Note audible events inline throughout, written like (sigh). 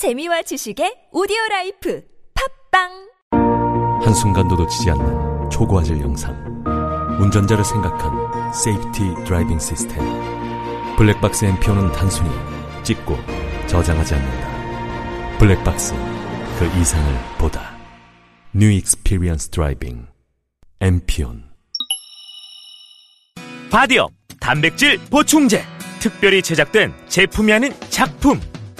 재미와 지식의 오디오 라이프. 팟빵! 한순간도 놓치지 않는 초고화질 영상. 운전자를 생각한 safety driving system 블랙박스 MPON은 단순히 찍고 저장하지 않는다. 블랙박스 그 이상을 보다. new experience driving MPON 바디업 단백질 보충제. 특별히 제작된 제품이 아닌 작품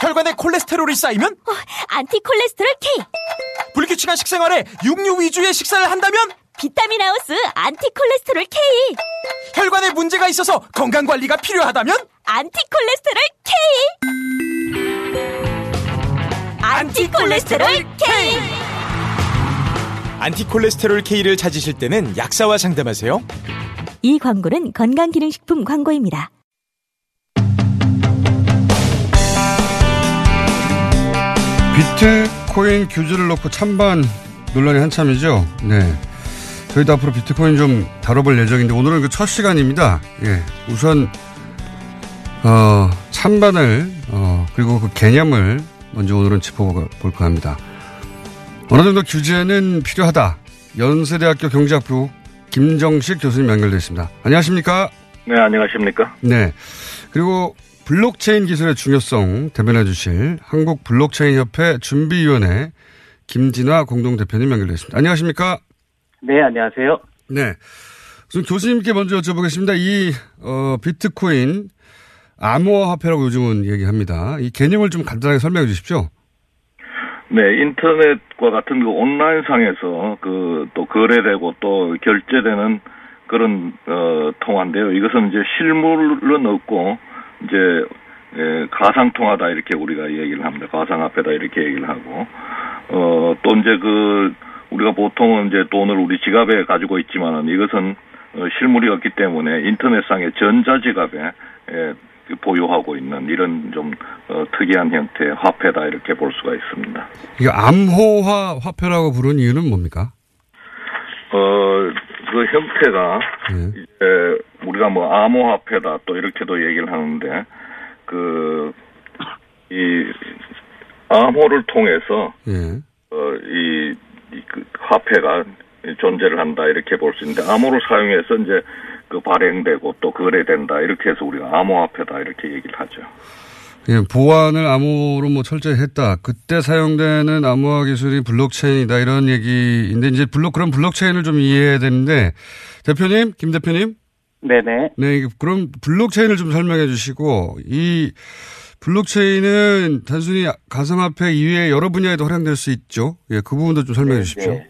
혈관에 콜레스테롤이 쌓이면? 안티콜레스테롤 K. 불규칙한 식생활에 육류 위주의 식사를 한다면? 비타민 하우스 안티콜레스테롤 K. 혈관에 문제가 있어서 건강 관리가 필요하다면? 안티콜레스테롤 K. 안티콜레스테롤 K. 안티콜레스테롤 K를 찾으실 때는 약사와 상담하세요. 이 광고는 건강기능식품 광고입니다. 비트코인 규제를 놓고 찬반 논란이 한참이죠. 네. 저희도 앞으로 비트코인 좀 다뤄볼 예정인데 오늘은 그 첫 시간입니다. 예. 우선 어, 찬반을 어, 그리고 그 개념을 먼저 오늘은 짚어볼까 합니다. 어느 정도 규제는 필요하다. 연세대학교 경제학부 김정식 교수님 연결되어 있습니다. 안녕하십니까? 네, 안녕하십니까? 네. 그리고 블록체인 기술의 중요성 대변해 주실 한국 블록체인 협회 준비위원회 김진화 공동대표님 연결되어 있습니다. 안녕하십니까? 네, 안녕하세요. 네. 우선 교수님께 먼저 여쭤보겠습니다. 이, 어, 비트코인 암호화폐라고 요즘은 얘기합니다. 이 개념을 좀 간단하게 설명해 주십시오. 네, 인터넷과 같은 그 온라인상에서 그 또 거래되고 또 결제되는 그런 어 통화인데요. 이것은 이제 실물은 없고 이제 예, 가상 통화다 이렇게 우리가 얘기를 합니다. 가상화폐다 이렇게 얘기를 하고 어 또 이제 그 우리가 보통은 이제 돈을 우리 지갑에 가지고 있지만은 이것은 어, 실물이 없기 때문에 인터넷상의 전자지갑에 예, 보유하고 있는 이런 좀 어, 특이한 형태의 화폐다 이렇게 볼 수가 있습니다. 이게 암호화 화폐라고 부르는 이유는 뭡니까? 어, 그 형태가 예. 이제 우리가 뭐 암호화폐다 또 이렇게도 얘기를 하는데 그 이 암호를 통해서 예. 어, 이, 이 그 화폐가 존재를 한다 이렇게 볼 수 있는데 암호를 사용해서 이제 그 발행되고 또 거래된다 이렇게 해서 우리가 암호화폐다 이렇게 얘기를 하죠. 예, 보안을 암호로 뭐 철저히 했다. 그때 사용되는 암호화 기술이 블록체인이다. 이런 얘기인데, 이제 블록, 그런 블록체인을 좀 이해해야 되는데, 대표님, 김 대표님? 네네. 네, 그럼 블록체인을 좀 설명해 주시고, 이 블록체인은 단순히 가상화폐 이외에 여러 분야에도 활용될 수 있죠. 예, 그 부분도 좀 설명해 주십시오.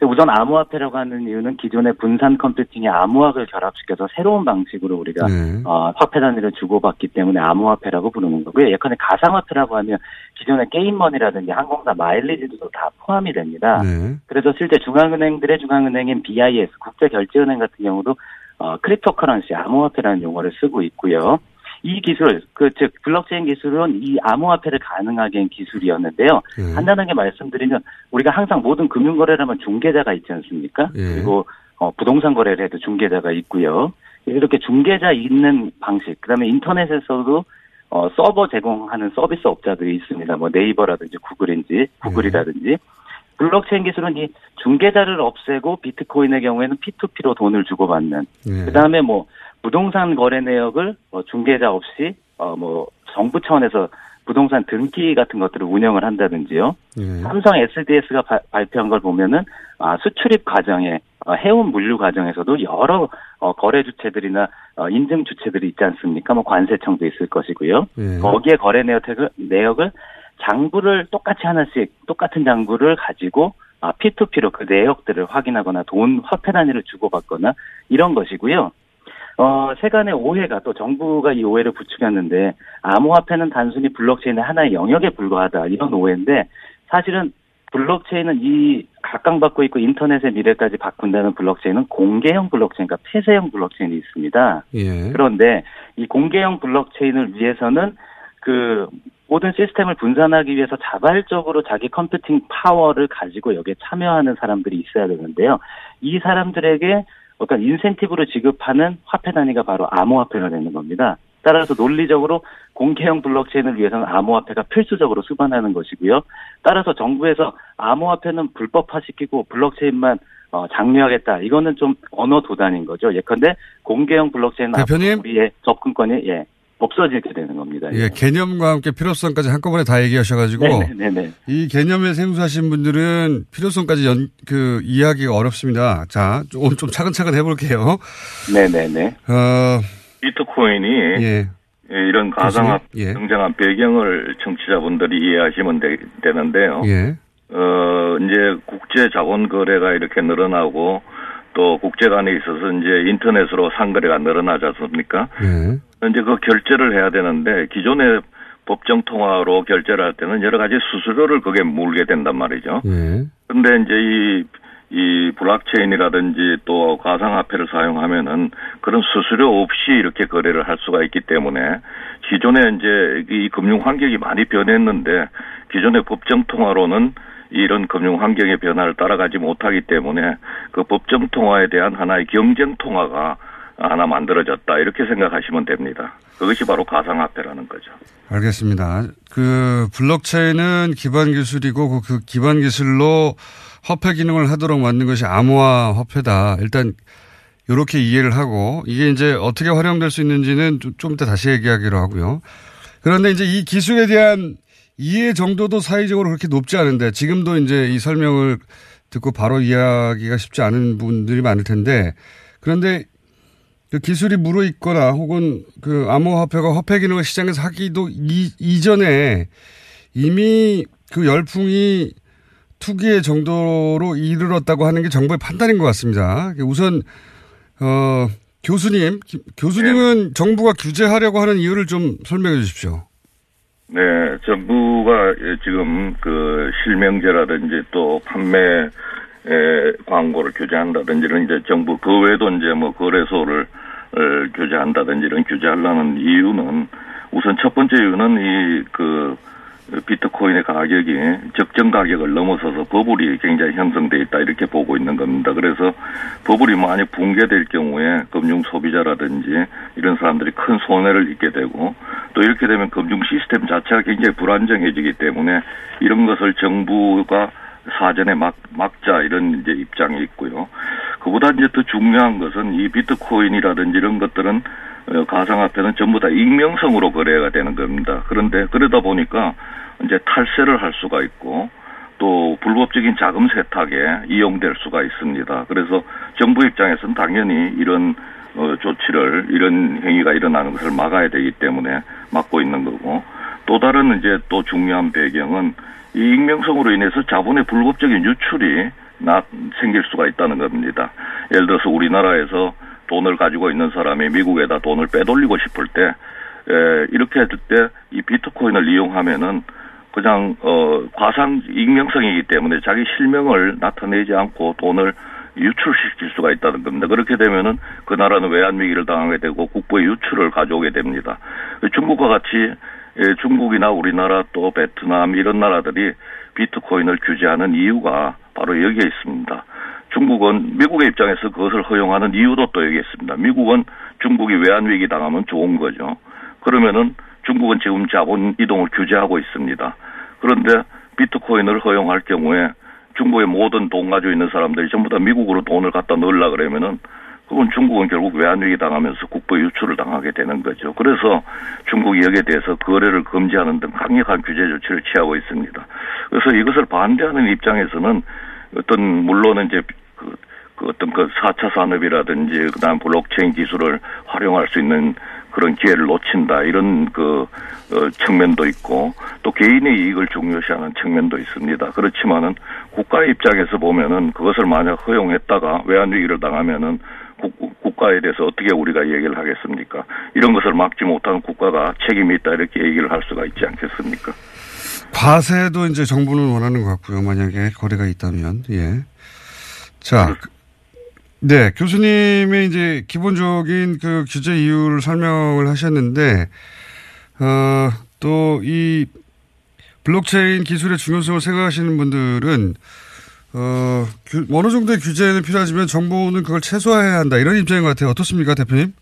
네. 우선 암호화폐라고 하는 이유는 기존의 분산 컴퓨팅의 암호학을 결합시켜서 새로운 방식으로 우리가 네. 어, 화폐 단위를 주고받기 때문에 암호화폐라고 부르는 거고요. 예컨대 가상화폐라고 하면 기존의 게임머니라든지 항공사 마일리지도 다 포함이 됩니다. 네. 그래서 실제 중앙은행들의 중앙은행인 BIS 국제결제은행 같은 경우도 어, cryptocurrency 암호화폐라는 용어를 쓰고 있고요. 이 기술, 그, 즉, 블록체인 기술은 이 암호화폐를 가능하게 한 기술이었는데요. 예. 간단하게 말씀드리면, 우리가 항상 모든 금융 거래를 하면 중개자가 있지 않습니까? 예. 그리고, 어, 부동산 거래를 해도 중개자가 있고요. 이렇게 중개자 있는 방식, 그 다음에 인터넷에서도 어, 서버 제공하는 서비스 업자들이 있습니다. 뭐 네이버라든지 구글인지, 구글이라든지. 블록체인 기술은 이 중개자를 없애고 비트코인의 경우에는 P2P로 돈을 주고받는. 예. 그 다음에 뭐 부동산 거래 내역을 뭐 중개자 없이 어뭐 정부 차원에서 부동산 등기 같은 것들을 운영을 한다든지요. 예. 삼성 SDS가 바, 발표한 걸 보면은 아, 수출입 과정에 어, 해운 물류 과정에서도 여러 어, 거래 주체들이나 어, 인증 주체들이 있지 않습니까? 뭐 관세청도 있을 것이고요. 예. 거기에 거래 내역을, 내역을 장부를 똑같이 하나씩 똑같은 장부를 가지고 아, P2P로 그 내역들을 확인하거나 돈 화폐 단위를 주고받거나 이런 것이고요. 어, 세간의 오해가 또 정부가 이 오해를 부추겼는데 암호화폐는 단순히 블록체인의 하나의 영역에 불과하다 이런 오해인데 사실은 블록체인은 이 각광받고 있고 인터넷의 미래까지 바꾼다는 블록체인은 공개형 블록체인, 그러니까 폐쇄형 블록체인이 있습니다. 예. 그런데 이 공개형 블록체인을 위해서는 그 모든 시스템을 분산하기 위해서 자발적으로 자기 computing power를 가지고 여기에 참여하는 사람들이 있어야 되는데요. 이 사람들에게 어떤 인센티브를 지급하는 화폐 단위가 바로 암호화폐가 되는 겁니다. 따라서 논리적으로 공개형 블록체인을 위해서는 암호화폐가 필수적으로 수반하는 것이고요. 따라서 정부에서 암호화폐는 불법화시키고 블록체인만 어, 장려하겠다. 이거는 좀 언어 도단인 거죠. 예컨대 공개형 블록체인 대표님? 우리의 접근권이 예 없어지게 되는 겁니다. 예, 개념과 함께 필요성까지 한꺼번에 다 얘기하셔가지고 네네네. 이 개념에 생소하신 분들은 필요성까지 연, 그, 이해하기가 어렵습니다. 자, 오늘 좀 차근차근 해볼게요. 네네네. 어, 비트코인이 예. 예, 이런 가상화 예. 등장한 배경을 청취자분들이 이해하시면 되, 되는데요. 예. 어, 이제 국제 자본 거래가 이렇게 늘어나고 또 국제 간에 있어서 이제 인터넷으로 상거래가 늘어나지 않습니까? 예. 이제 그 결제를 해야 되는데 기존의 법정 통화로 결제를 할 때는 여러 가지 수수료를 그게 물게 된단 말이죠. 예. 근데 이제 이, 이 블록체인이라든지 또 가상화폐를 사용하면은 그런 수수료 없이 이렇게 거래를 할 수가 있기 때문에 기존에 이제 이 금융 환경이 많이 변했는데 기존의 법정 통화로는 이런 금융 환경의 변화를 따라가지 못하기 때문에 그 법정 통화에 대한 하나의 경쟁 통화가 하나 만들어졌다 이렇게 생각하시면 됩니다. 그것이 바로 가상화폐라는 거죠. 알겠습니다. 그 블록체인은 기반 기술이고 그, 그 기반 기술로 화폐 기능을 하도록 만든 것이 암호화 화폐다. 일단 이렇게 이해를 하고 이게 이제 어떻게 활용될 수 있는지는 좀, 좀 이따 다시 얘기하기로 하고요. 그런데 이제 이 기술에 대한 이해 정도도 사회적으로 그렇게 높지 않은데 지금도 이제 이 설명을 듣고 바로 이해하기가 쉽지 않은 분들이 많을 텐데 그런데 그 기술이 무르익거나 혹은 그 암호화폐가 화폐 기능을 시장에서 하기도 이, 이전에 이미 그 열풍이 투기의 정도로 이르렀다고 하는 게 정부의 판단인 것 같습니다. 우선 어 교수님 기, 교수님은 정부가 규제하려고 하는 이유를 좀 설명해 주십시오. 네, 정부가 지금 그 실명제라든지 또 판매 에, 광고를 규제한다든지 이런 이제 정부 그 외에도 이제 뭐 거래소를 어, 규제한다든지 이런 규제하려는 이유는 우선 첫 번째 이유는 이그 비트코인의 가격이 적정 가격을 넘어서서 버블이 굉장히 형성돼 있다 이렇게 보고 있는 겁니다. 그래서 버블이 많이 붕괴될 경우에 금융 소비자라든지 이런 사람들이 큰 손해를 입게 되고 또 이렇게 되면 금융 시스템 자체가 굉장히 불안정해지기 때문에 이런 것을 정부가 사전에 막, 막자 이런 이제 입장이 있고요. 그보다 이제 더 중요한 것은 이 비트코인이라든지 이런 것들은 어, 가상화폐는 전부 다 익명성으로 거래가 되는 겁니다. 그런데 그러다 보니까 이제 탈세를 할 수가 있고 또 불법적인 자금 세탁에 이용될 수가 있습니다. 그래서 정부 입장에서는 당연히 이런 어, 조치를 이런 행위가 일어나는 것을 막아야 되기 때문에 막고 있는 거고 또 다른 이제 또 중요한 배경은 이 익명성으로 인해서 자본의 불법적인 유출이 나 생길 수가 있다는 겁니다. 예를 들어서 우리나라에서 돈을 가지고 있는 사람이 미국에다 돈을 빼돌리고 싶을 때 에, 이렇게 했을 때 이 비트코인을 이용하면은 그냥 어 과상 익명성이기 때문에 자기 실명을 나타내지 않고 돈을 유출시킬 수가 있다는 겁니다. 그렇게 되면은 그 나라는 외환 위기를 당하게 되고 국부의 유출을 가져오게 됩니다. 중국과 같이 예, 중국이나 우리나라 또 베트남 이런 나라들이 비트코인을 규제하는 이유가 바로 여기에 있습니다. 중국은 미국의 입장에서 그것을 허용하는 이유도 또 여기 있습니다. 미국은 중국이 외환위기 당하면 좋은 거죠. 그러면은 중국은 지금 자본 이동을 규제하고 있습니다. 그런데 비트코인을 허용할 경우에 중국의 모든 돈 가지고 있는 사람들이 전부 다 미국으로 돈을 갖다 넣으려 그러면은 그건 중국은 결국 외환위기 당하면서 국보 유출을 당하게 되는 거죠. 그래서 중국이 여기에 대해서 거래를 금지하는 등 강력한 규제 조치를 취하고 있습니다. 그래서 이것을 반대하는 입장에서는 어떤 물론 이제 그, 그 어떤 그 4차 산업이라든지 그다음 블록체인 기술을 활용할 수 있는 그런 기회를 놓친다 이런 그 어, 측면도 있고 또 개인의 이익을 중요시하는 측면도 있습니다. 그렇지만은 국가 입장에서 보면은 그것을 만약 허용했다가 외환 위기를 당하면은 국, 가에 대해서 어떻게 우리가 얘기를 하겠습니까? 이런 것을 막지 못하는 국가가 책임이 있다 이렇게 얘기를 할 수가 있지 않겠습니까? 과세도 이제 정부는 원하는 것 같고요. 만약에 거래가 있다면 예. 자, 네 교수님의 이제 기본적인 그 규제 이유를 설명을 하셨는데 어, 또 이 블록체인 기술의 중요성을 생각하시는 분들은 어, 규, 어느 정도의 규제는 필요하지만 정부는 그걸 최소화해야 한다. 이런 입장인 것 같아요. 어떻습니까, 대표님?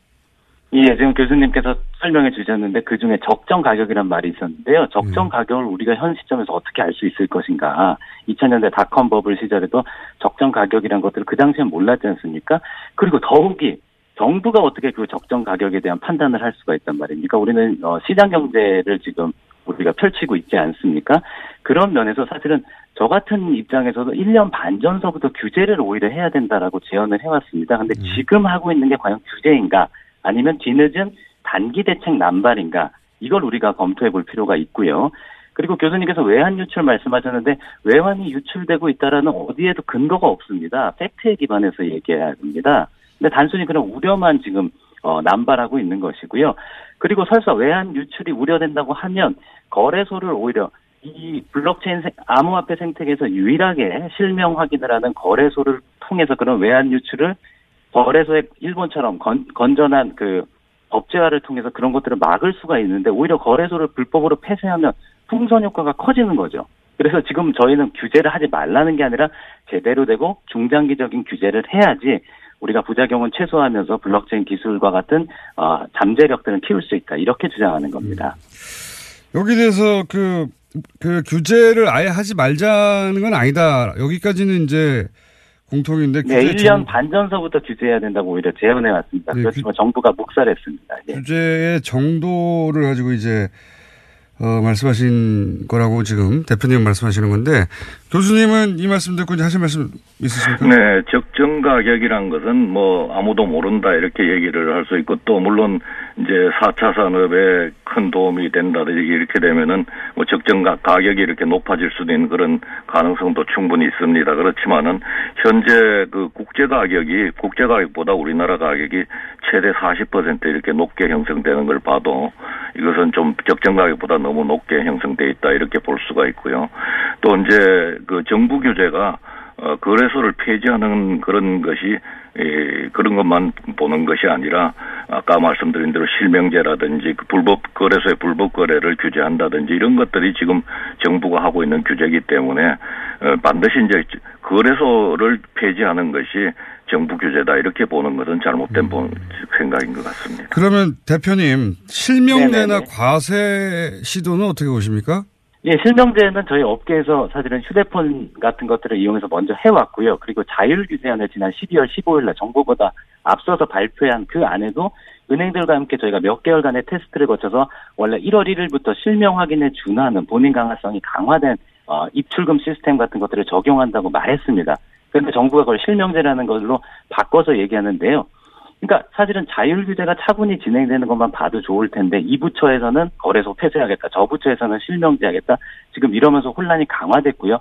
예, 지금 교수님께서 설명해 주셨는데 그 중에 적정 가격이란 말이 있었는데요. 적정 음. 가격을 우리가 현 시점에서 어떻게 알 수 있을 것인가. 2000년대 닷컴 버블 시절에도 적정 가격이란 것들을 그 당시에 몰랐지 않습니까? 그리고 더욱이 정부가 어떻게 그 적정 가격에 대한 판단을 할 수가 있단 말입니까? 우리는 어, 시장 경제를 지금 우리가 펼치고 있지 않습니까? 그런 면에서 사실은 저 같은 입장에서도 1년 반 전서부터 규제를 오히려 해야 된다라고 제언을 해왔습니다. 근데 음. 지금 하고 있는 게 과연 규제인가 아니면 뒤늦은 단기 대책 남발인가 이걸 우리가 검토해 볼 필요가 있고요. 그리고 교수님께서 외환 유출 말씀하셨는데 외환이 유출되고 있다라는 어디에도 근거가 없습니다. 팩트에 기반해서 얘기해야 됩니다. 근데 단순히 그런 우려만 지금 어, 남발하고 있는 것이고요. 그리고 설사 외환 유출이 우려된다고 하면 거래소를 오히려 이 블록체인 암호화폐 생태계에서 유일하게 실명 확인을 하는 거래소를 통해서 그런 외환 유출을 거래소의 일본처럼 건, 건전한 그 법제화를 통해서 그런 것들을 막을 수가 있는데 오히려 거래소를 불법으로 폐쇄하면 풍선 효과가 커지는 거죠. 그래서 지금 저희는 규제를 하지 말라는 게 아니라 제대로 되고 중장기적인 규제를 해야지 우리가 부작용은 최소화하면서 블록체인 기술과 같은 어, 잠재력들은 키울 수 있다 이렇게 주장하는 겁니다. 음. 여기 대해서 그, 그 규제를 아예 하지 말자는 건 아니다. 여기까지는 이제 공통인데 네, 1년 정... 반 전서부터 규제해야 된다고 오히려 제언해 왔습니다. 네, 그렇지만 규... 정부가 묵살했습니다. 예. 규제의 정도를 가지고 이제 어, 말씀하신 거라고 지금 대표님 말씀하시는 건데 교수님은 이 말씀 듣고 이제 하실 말씀 있으십니까? 네, 적정 가격이란 것은 뭐 아무도 모른다 이렇게 얘기를 할 수 있고 또 물론 이제 4차 산업에 큰 도움이 된다든지 이렇게 되면은 뭐 적정 가격이 이렇게 높아질 수도 있는 그런 가능성도 충분히 있습니다. 그렇지만은 현재 그 국제 가격이 국제 가격보다 우리나라 가격이 최대 40% 이렇게 높게 형성되는 걸 봐도 이것은 좀 적정 가격보다 너무 높게 형성돼 있다 이렇게 볼 수가 있고요. 또 이제 그 정부 규제가 어, 거래소를 폐지하는 그런 것이 예, 그런 것만 보는 것이 아니라 아까 말씀드린 대로 실명제라든지 그 불법 거래소의 불법 거래를 규제한다든지 이런 것들이 지금 정부가 하고 있는 규제이기 때문에 어, 반드시 이제 거래소를 폐지하는 것이 정부 규제다 이렇게 보는 것은 잘못된 음. 생각인 것 같습니다. 그러면 대표님 실명제나 네네네. 과세 시도는 어떻게 보십니까? 예, 실명제는 저희 업계에서 사실은 휴대폰 같은 것들을 이용해서 먼저 해왔고요. 그리고 자율 규제안을 지난 12월 15일 날 정부보다 앞서서 발표한 그 안에도 은행들과 함께 저희가 몇 개월간의 테스트를 거쳐서 원래 1월 1일부터 실명 확인에 준하는 본인 강화성이 강화된 어, 입출금 시스템 같은 것들을 적용한다고 말했습니다. 그런데 정부가 그걸 실명제라는 걸로 바꿔서 얘기하는데요. 그러니까 사실은 자율 규제가 차분히 진행되는 것만 봐도 좋을 텐데 이 부처에서는 거래소 폐쇄하겠다, 저 부처에서는 실명제하겠다. 지금 이러면서 혼란이 강화됐고요.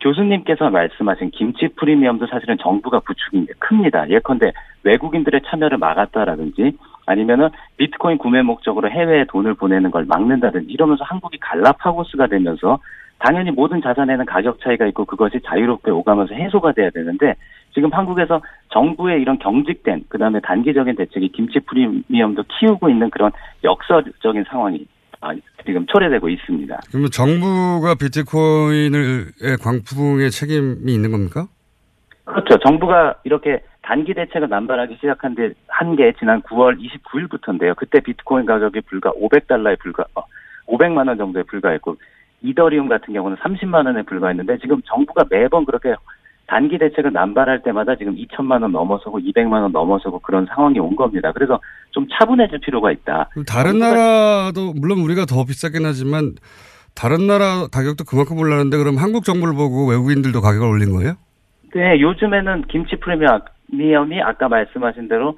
교수님께서 말씀하신 김치 프리미엄도 사실은 정부가 부추긴 게 큽니다. 예컨대 외국인들의 참여를 막았다라든지 아니면은 비트코인 구매 목적으로 해외에 돈을 보내는 걸 막는다든지 이러면서 한국이 갈라파고스가 되면서 당연히 모든 자산에는 가격 차이가 있고 그것이 자유롭게 오가면서 해소가 돼야 되는데 지금 한국에서 정부의 이런 경직된 그다음에 단기적인 대책이 김치 프리미엄도 키우고 있는 그런 역사적인 상황이 아, 지금 초래되고 있습니다. 그러면 정부가 비트코인을 광풍의 책임이 있는 겁니까? 그렇죠. 정부가 이렇게 단기 대책을 남발하기 시작한 게한게 지난 9월 29일부터인데요. 그때 비트코인 가격이 불과 500달러에 불과 500만 어, 원 정도에 불과했고 이더리움 같은 경우는 30만 원에 불과했는데 지금 정부가 매번 그렇게 단기 대책을 남발할 때마다 지금 2천만 원 넘어서고 200만 원 넘어서고 그런 상황이 온 겁니다. 그래서 좀 차분해질 필요가 있다. 다른 나라도 물론 우리가 더 비싸긴 하지만 다른 나라 가격도 그만큼 올랐는데 그럼 한국 정부를 보고 외국인들도 가격을 올린 거예요? 네, 요즘에는 김치 프리미엄이 아까 말씀하신 대로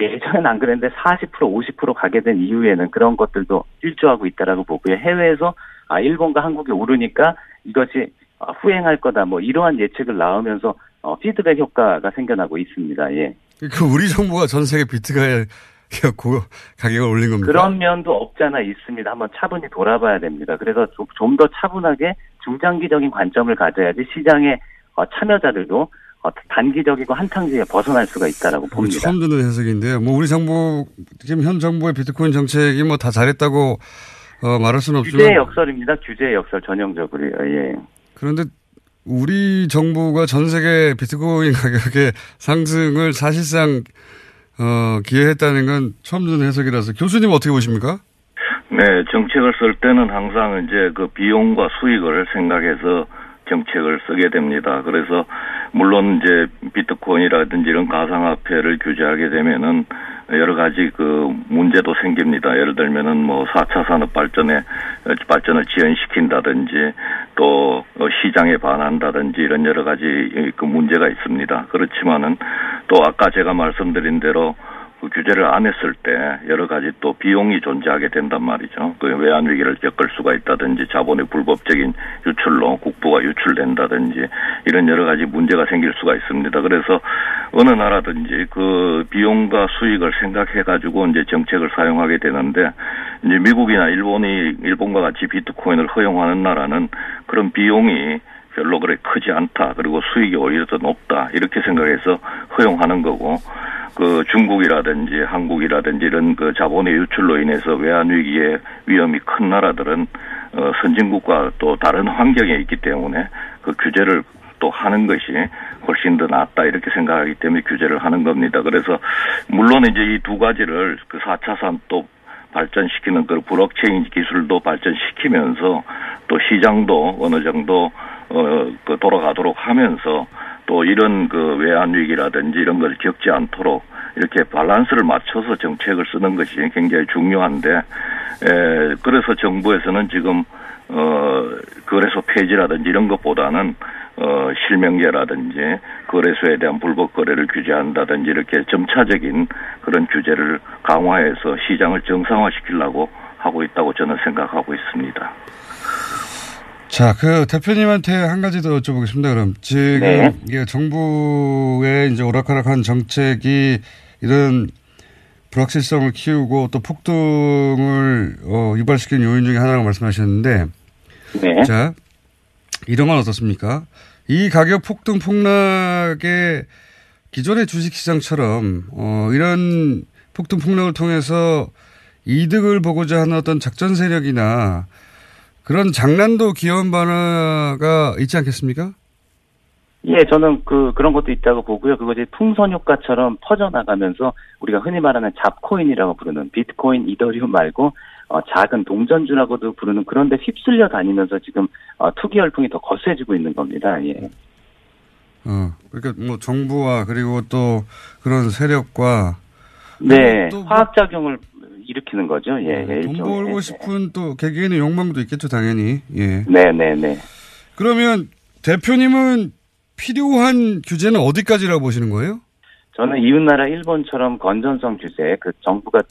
예전엔 안 그랬는데 40% 50% 가게 된 이후에는 그런 것들도 일조하고 있다라고 보고요. 해외에서 아 일본과 한국이 오르니까 이것이 후행할 거다 뭐 이러한 예측을 나오면서 어, 피드백 효과가 생겨나고 있습니다. 예. 그 우리 정부가 전 세계 비트가 고 가격을 올린 겁니다. 그런 면도 없잖아 있습니다. 한번 차분히 돌아봐야 됩니다. 그래서 좀 더 차분하게 중장기적인 관점을 가져야지 시장의 어, 참여자들도 어, 단기적이고 한탕지에 벗어날 수가 있다라고 봅니다. 처음 듣는 해석인데요. 뭐 우리 정부 지금 현 정부의 비트코인 정책이 뭐 다 잘했다고 어, 말할 수는 없지만 규제의 역설입니다. 규제의 역설 전형적으로요. 예. 그런데 우리 정부가 전 세계 비트코인 가격의 상승을 사실상 어, 기여했다는 건 처음 듣는 해석이라서 교수님 어떻게 보십니까? 네, 정책을 쓸 때는 항상 이제 그 비용과 수익을 생각해서 정책을 쓰게 됩니다. 그래서 물론 이제 비트코인이라든지 이런 가상화폐를 규제하게 되면은 여러 가지 그 문제도 생깁니다. 예를 들면은 뭐 4차 산업 발전에 발전을 지연시킨다든지 또 시장에 반한다든지 이런 여러 가지 그 문제가 있습니다. 그렇지만은 또 아까 제가 말씀드린 대로 그 규제를 안 했을 때 여러 가지 또 비용이 존재하게 된단 말이죠. 그 외환 위기를 겪을 수가 있다든지 자본의 불법적인 유출로 국부가 유출된다든지 이런 여러 가지 문제가 생길 수가 있습니다. 그래서 어느 나라든지 그 비용과 수익을 생각해 가지고 이제 정책을 사용하게 되는데 이제 미국이나 일본이 일본과 같이 비트코인을 허용하는 나라는 그런 비용이 별로 그래 크지 않다. 그리고 수익이 오히려 더 높다. 이렇게 생각해서 허용하는 거고 그 중국이라든지 한국이라든지 이런 그 자본의 유출로 인해서 외환 위기의 위험이 큰 나라들은 어 선진국과 또 다른 환경에 있기 때문에 그 규제를 또 하는 것이 훨씬 더 낫다 이렇게 생각하기 때문에 규제를 하는 겁니다. 그래서 물론 이제 이 두 가지를 그 4차 산업 발전시키는 그 블록체인 기술도 발전시키면서 또 시장도 어느 정도 어 그 돌아가도록 하면서 또 이런 그 외환 위기라든지 이런 걸 겪지 않도록 이렇게 밸런스를 맞춰서 정책을 쓰는 것이 굉장히 중요한데 에, 그래서 정부에서는 지금 어 거래소 폐지라든지 이런 것보다는 어 실명제라든지 거래소에 대한 불법 거래를 규제한다든지 이렇게 점차적인 그런 규제를 강화해서 시장을 정상화시키려고 하고 있다고 저는 생각하고 있습니다. 자, 그 대표님한테 한 가지 더 여쭤보겠습니다. 그럼 지금 네. 이게 정부의 이제 오락가락한 정책이 이런 불확실성을 키우고 또 폭등을 어, 유발시키는 요인 중에 하나라고 말씀하셨는데, 네. 자 이런 건 어떻습니까? 이 가격 폭등 폭락의 기존의 주식시장처럼 어, 이런 폭등 폭락을 통해서 이득을 보고자 하는 어떤 작전 세력이나 그런 장난도 귀여운 바나가 있지 않겠습니까? 예, 저는 그 그런 것도 있다고 보고요. 그것이 풍선 효과처럼 퍼져나가면서 우리가 흔히 말하는 잡코인이라고 부르는 비트코인, 이더리움 말고 어, 작은 동전주라고도 부르는 그런데 휩쓸려 다니면서 지금 어, 투기 열풍이 더 거세지고 있는 겁니다. 예. 어, 그러니까 뭐 정부와 그리고 또 그런 세력과 네, 뭐 화학작용을 일으키는 거죠. 예, 네, 돈 벌고 예, 싶은 또 개개인의 욕망도 있겠죠, 당연히. 예. 네, 네, 네. 그러면 대표님은 필요한 규제는 어디까지라고 보시는 거예요? 저는 이웃나라 일본처럼 건전성 규제, 그 정부가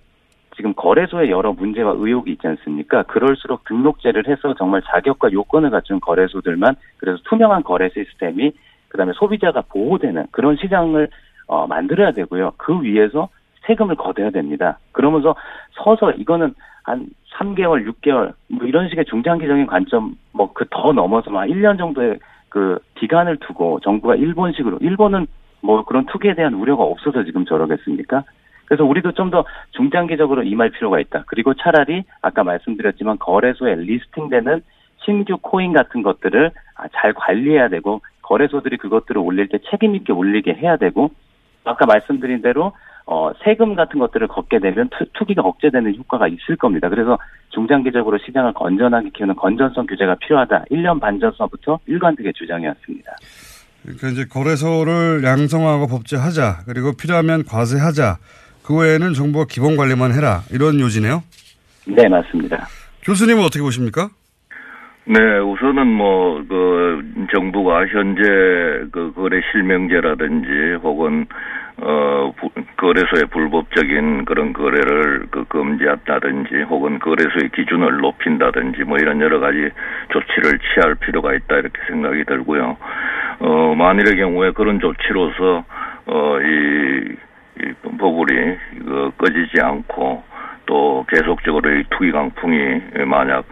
지금 거래소에 여러 문제와 의혹이 있지 않습니까? 그럴수록 등록제를 해서 정말 자격과 요건을 갖춘 거래소들만 그래서 투명한 거래 시스템이 그다음에 소비자가 보호되는 그런 시장을 어, 만들어야 되고요. 그 위에서 세금을 걷어야 됩니다. 그러면서 서서 이거는 한 3개월, 6개월 뭐 이런 식의 중장기적인 관점 뭐 그 더 넘어서 막 1년 정도의 그 기간을 두고 정부가 일본식으로 일본은 뭐 그런 투기에 대한 우려가 없어서 지금 저러겠습니까? 그래서 우리도 좀 더 중장기적으로 임할 필요가 있다. 그리고 차라리 아까 말씀드렸지만 거래소에 listing되는 신규 코인 같은 것들을 아, 잘 관리해야 되고 거래소들이 그것들을 올릴 때 책임 있게 올리게 해야 되고 아까 말씀드린 대로 어, 세금 같은 것들을 걷게 되면 투, 기가 억제되는 효과가 있을 겁니다. 그래서 중장기적으로 시장을 건전하게 키우는 건전성 규제가 필요하다. 1년 반 전서부터 일관되게 주장해왔습니다. 그러니까 이제 거래소를 양성화하고 법제하자. 그리고 필요하면 과세하자. 그 외에는 정부가 기본 관리만 해라. 이런 요지네요. 네, 맞습니다. 교수님은 어떻게 보십니까? 네, 우선은 뭐, 그, 정부가 현재 그 거래 실명제라든지 혹은, 어, 부, 거래소의 불법적인 그런 거래를 그 금지한다든지 혹은 거래소의 기준을 높인다든지 뭐 이런 여러 가지 조치를 취할 필요가 있다 이렇게 생각이 들고요. 어, 만일의 경우에 그런 조치로서, 어, 이, 이 버블이 그 꺼지지 않고 또 계속적으로 이 투기 강풍이 만약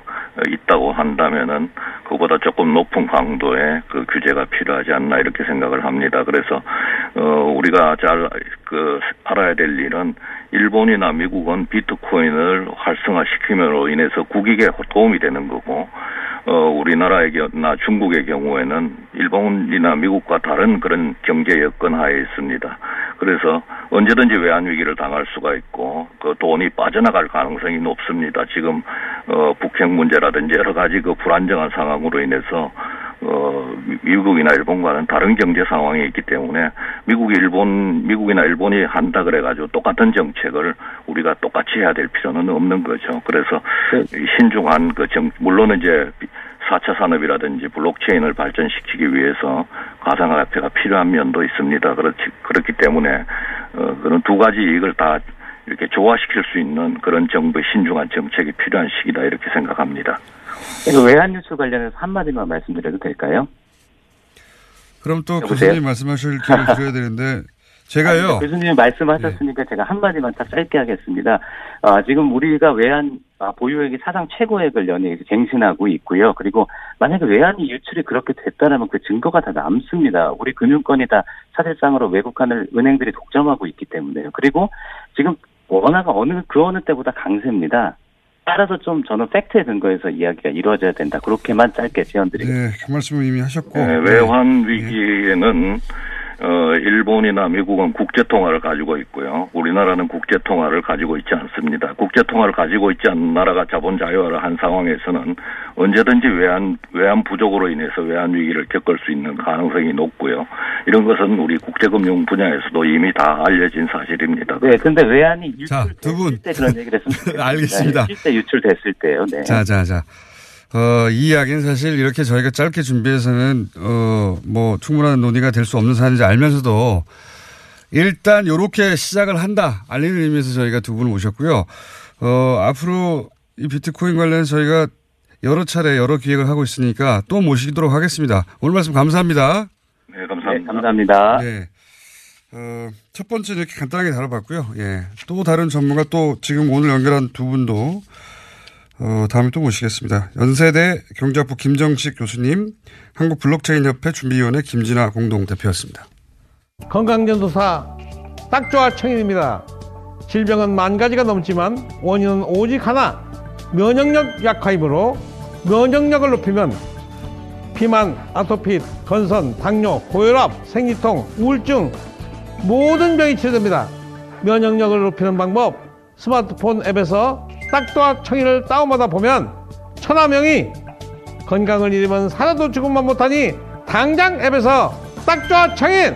있다고 한다면은 그보다 조금 높은 강도의 그 규제가 필요하지 않나 이렇게 생각을 합니다. 그래서 어 우리가 잘 그 알아야 될 일은 일본이나 미국은 비트코인을 활성화시킴으로 인해서 국익에 도움이 되는 거고 어 우리나라에나 중국의 경우에는 일본이나 미국과 다른 그런 경제 여건 하에 있습니다. 그래서 언제든지 외환 위기를 당할 수가 있고 그 돈이 빠져나갈 가능성이 높습니다. 지금 어 북핵 문제라든지 여러 가지 그 불안정한 상황으로 인해서 어 미국이나 일본과는 다른 경제 상황이 있기 때문에 미국이 일본 미국이나 일본이 한다 그래가지고 똑같은 정책을 우리가 똑같이 해야 될 필요는 없는 거죠. 그래서 신중한 그 정, 물론 이제 4차 산업이라든지 블록체인을 발전시키기 위해서 가상화폐가 필요한 면도 있습니다. 그렇지, 그렇기 때문에, 어, 그런 두 가지 이익을 다 이렇게 조화시킬 수 있는 그런 정부의 신중한 정책이 필요한 시기다 이렇게 생각합니다. 외환 유출 관련해서 한마디만 말씀드려도 될까요? 그럼 또 여보세요? 교수님 말씀하실 기회를 드려야 (laughs) 되는데 제가요. 아니, 교수님이 말씀하셨으니까 네. 제가 한마디만 딱 짧게 하겠습니다. 아, 지금 우리가 외환 아, 보유액이 사상 최고액을 연이에 갱신하고 있고요. 그리고 만약에 외환이 유출이 그렇게 됐다면 그 증거가 다 남습니다. 우리 금융권이 다 사실상으로 외국한을 은행들이 독점하고 있기 때문에요. 그리고 지금 원화가 어느 그 어느 때보다 강세입니다. 따라서 좀 저는 팩트에 근거해서 이야기가 이루어져야 된다. 그렇게만 짧게 제언드리겠습니다. 네, 그 말씀을 이미 하셨고 네, 외환 위기에는 네. 어, 일본이나 미국은 국제 통화를 가지고 있고요. 우리나라는 국제 통화를 가지고 있지 않습니다. 국제 통화를 가지고 있지 않는 나라가 자본 자유화를 한 상황에서는 언제든지 외환 외환 부족으로 인해서 외환 위기를 겪을 수 있는 가능성이 높고요. 이런 것은 우리 국제금융 분야에서도 이미 다 알려진 사실입니다. 네, 근데 외환이 유출됐을 때 그런 얘기를 했으면 (laughs) 알겠습니다. 실제 유출됐을 때요. 네. 자, 자, 자. 어, 이 이야기는 사실 이렇게 저희가 짧게 준비해서는, 어, 뭐, 충분한 논의가 될 수 없는 사안인지 알면서도 일단 요렇게 시작을 한다. 알리는 의미에서 저희가 두 분을 모셨고요. 어, 앞으로 이 비트코인 관련해서 저희가 여러 차례 여러 기획을 하고 있으니까 또 모시도록 하겠습니다. 오늘 말씀 감사합니다. 네, 감사합니다. 네, 감사합니다. 네. 어, 첫 번째 이렇게 간단하게 다뤄봤고요. 예. 또 다른 전문가 또 지금 오늘 연결한 두 분도 어, 다음에 또 모시겠습니다. 연세대 경제학부 김정식 교수님, 한국 블록체인협회 준비위원회 김진아 공동대표였습니다. 건강전도사 딱좋아 청인입니다. 질병은 만 가지가 넘지만 원인은 오직 하나, 면역력 약화이므로 면역력을 높이면 비만, 아토피, 건선, 당뇨, 고혈압, 생리통, 우울증 모든 병이 치료됩니다. 면역력을 높이는 방법 스마트폰 앱에서 딱도와 청이를 다운받아 보면 천하 명이 건강을 잃으면 살아도 죽음만 못하니 당장 앱에서 딱좋아 청인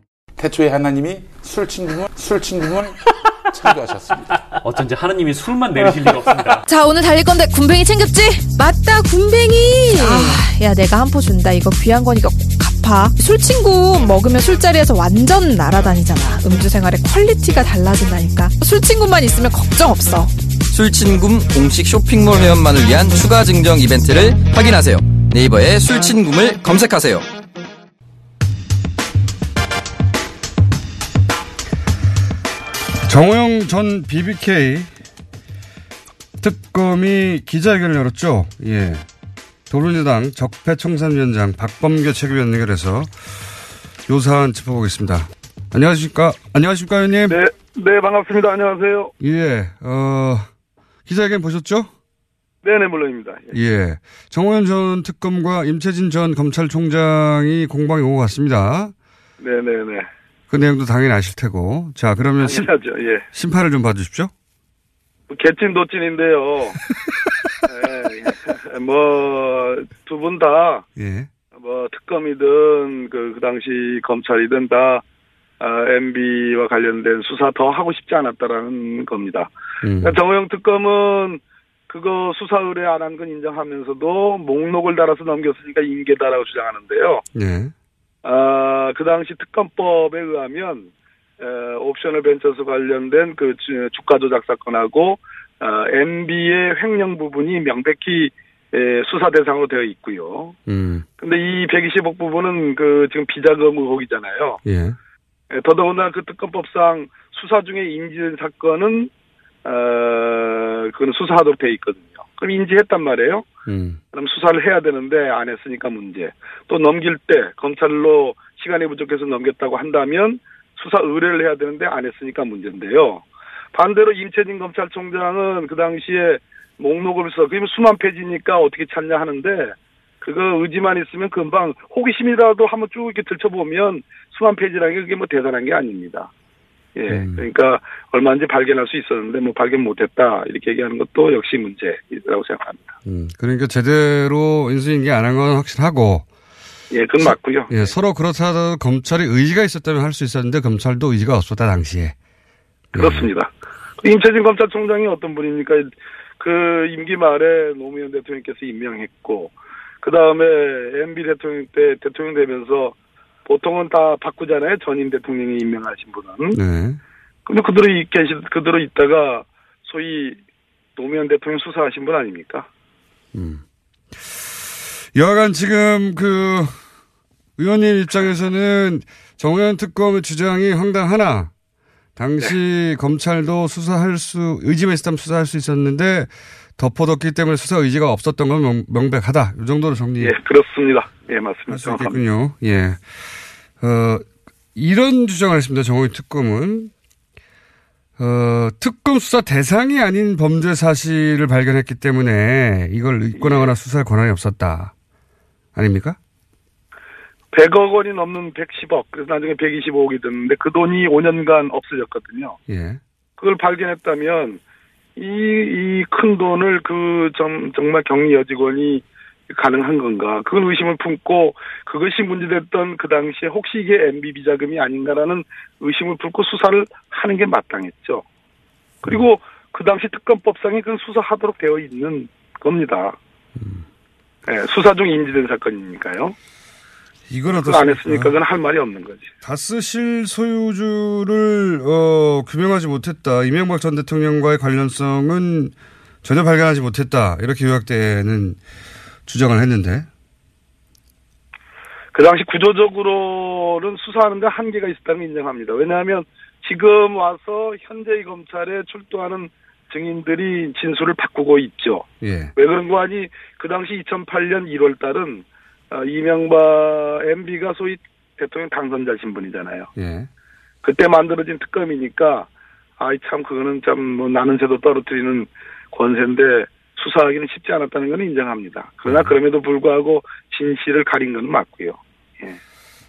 태초에 하나님이 술 친구물, 술 친구물 (laughs) 창조하셨습니다. 어쩐지 하나님이 술만 내리실 리가 없습니다. 자, 오늘 달릴 건데 굼벵이 챙겼지? 맞다, 굼벵이! 아, 야, 내가 한 포 준다. 이거 귀한 거니까 꼭 갚아. 술 친구 먹으면 술자리에서 완전 날아다니잖아. 음주 생활의 quality가 달라진다니까. 술 친구만 있으면 걱정 없어. 술친굼 공식 쇼핑몰 회원만을 위한 추가 증정 이벤트를 확인하세요. 네이버에 술친굼을 검색하세요. 정호영 전 BBK 특검이 기자회견을 열었죠. 예. 더불어민주당 적폐청산위원장 박범계 최고위원 연결해서 요 사안 짚어보겠습니다. 안녕하십니까? 안녕하십니까, 의원님? 네, 네, 반갑습니다. 안녕하세요. 예, 어, 기자회견 보셨죠? 네네, 물론입니다. 예. 예. 정호연 전 특검과 임채진 전 검찰총장이 공방에 오고 갔습니다. 네네네. 그 내용도 당연히 아실 테고. 자, 그러면 심, 예. 심판을 좀 봐주십시오. 개찐 도찐인데요. 예, 뭐, 두 분 다, 예. 뭐, 특검이든, 그, 그 당시 검찰이든 다, 아, MB와 관련된 수사 더 하고 싶지 않았다라는 겁니다. 음. 그러니까 정호영 특검은 그거 수사 의뢰 안 한 건 인정하면서도 목록을 달아서 넘겼으니까 인계다라고 주장하는데요. 네. 아, 그 당시 특검법에 의하면 에, 옵셔널 벤처스 관련된 그 주- 주가 조작 사건하고 아, MB의 횡령 부분이 명백히 에, 수사 대상으로 되어 있고요. 음. 근데 이 120억 부분은 그 지금 비자금 의혹이잖아요. 예. 에, 더더군다나 그 특검법상 수사 중에 인지된 사건은 어, 그건 수사하도록 되어 있거든요. 그럼 인지했단 말이에요. 음. 그럼 수사를 해야 되는데 안 했으니까 문제. 또 넘길 때 검찰로 시간이 부족해서 넘겼다고 한다면 수사 의뢰를 해야 되는데 안 했으니까 문제인데요. 반대로 임채진 검찰총장은 그 당시에 목록을 써. 그러면 수만 페이지니까 어떻게 찾냐 하는데 그거 의지만 있으면 금방 호기심이라도 한번 쭉 이렇게 들춰보면 수만 페이지라는 게 그게 뭐 대단한 게 아닙니다. 예, 그러니까 얼마인지 발견할 수 있었는데 뭐 발견 못했다 이렇게 얘기하는 것도 역시 문제라고 생각합니다. 음. 그러니까 제대로 인수인계 안 한 건 확실하고. 예, 그건 맞고요. 예, 서로 그렇다 하더라도 검찰이 의지가 있었다면 할 수 있었는데 검찰도 의지가 없었다, 당시에. 그렇습니다. 임채진 검찰총장이 어떤 분입니까? 그 임기 말에 노무현 대통령께서 임명했고, 그 다음에 MB 대통령 때 대통령 되면서 보통은 다 바꾸잖아요. 전임 대통령이 임명하신 분은. 네. 근데 그대로 이- 계시, 그대로 있다가 소위 노무현 대통령 수사하신 분 아닙니까? 여하간 지금 그 의원님 입장에서는 정의원 특검의 주장이 황당하나 당시 네. 검찰도 수사할 수 의지만 있었다면 수사할 수 있었는데 덮어뒀기 때문에 수사 의지가 없었던 건 명, 명백하다. 이 정도로 정리. 예, 그렇습니다. 예, 맞습니다. 할수. 있겠군요. 예. 어, 이런 주장을 했습니다. 정호희 특검은. 어, 특검 수사 대상이 아닌 범죄 사실을 발견했기 때문에 이걸 입건하거나 수사할 권한이 없었다. 아닙니까? 100억 원이 넘는 110억, 그래서 나중에 125억이 됐는데 그 돈이 5년간 없어졌거든요. 예. 그걸 발견했다면 이 이 큰 돈을 그 정, 정말 격리 여직원이 가능한 건가? 그건 의심을 품고 그것이 문제됐던 그 당시에 혹시 이게 MB 비자금이 아닌가라는 의심을 품고 수사를 하는 게 마땅했죠. 그리고 그 당시 특검법상에 그건 수사하도록 되어 있는 겁니다. 예, 수사 중 인지된 사건이니까요. 이건 그거 안 어떻습니까? 했으니까 그건 할 말이 없는 거지. 다스 실 소유주를 어, 규명하지 못했다. 이명박 전 대통령과의 관련성은 전혀 발견하지 못했다. 이렇게 요약되는 주장을 했는데. 그 당시 구조적으로는 수사하는데 한계가 있었다는 걸 인정합니다. 왜냐하면 지금 와서 현재의 검찰에 출두하는 증인들이 진술을 바꾸고 있죠. 예. 왜 그런 거 아니? 그 당시 2008년 1월 달은 어, 이명박 MB가 소위 대통령 당선자 신분이잖아요. 예. 그때 만들어진 특검이니까 아이 참 그거는 참 뭐 나는 새도 떨어뜨리는 권세인데 수사하기는 쉽지 않았다는 건 인정합니다. 그러나 그럼에도 불구하고 진실을 가린 건 맞고요.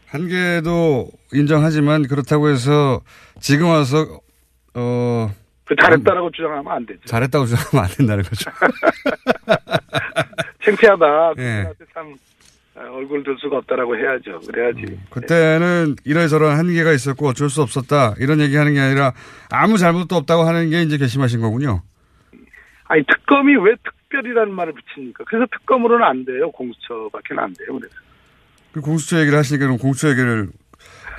한계도 인정하지만 그렇다고 해서 지금 와서 어그 잘했다라고 주장하면 안 되죠. 잘했다고 주장하면 안 된다는 거죠. (laughs) 창피하다. 예. 참 어, 얼굴 들 수가 없다라고 해야죠. 그래야지. 그때는 이러저러한 한계가 있었고 어쩔 수 없었다. 이런 얘기하는 게 아니라 아무 잘못도 없다고 하는 게 이제 결심하신 거군요. 아니 특검이 왜 특별이라는 말을 붙입니까? 그래서 특검으로는 안 돼요. 공수처밖에 안 돼요. 그래서. 그 공수처 얘기를 하시니까 그럼 공수처 얘기를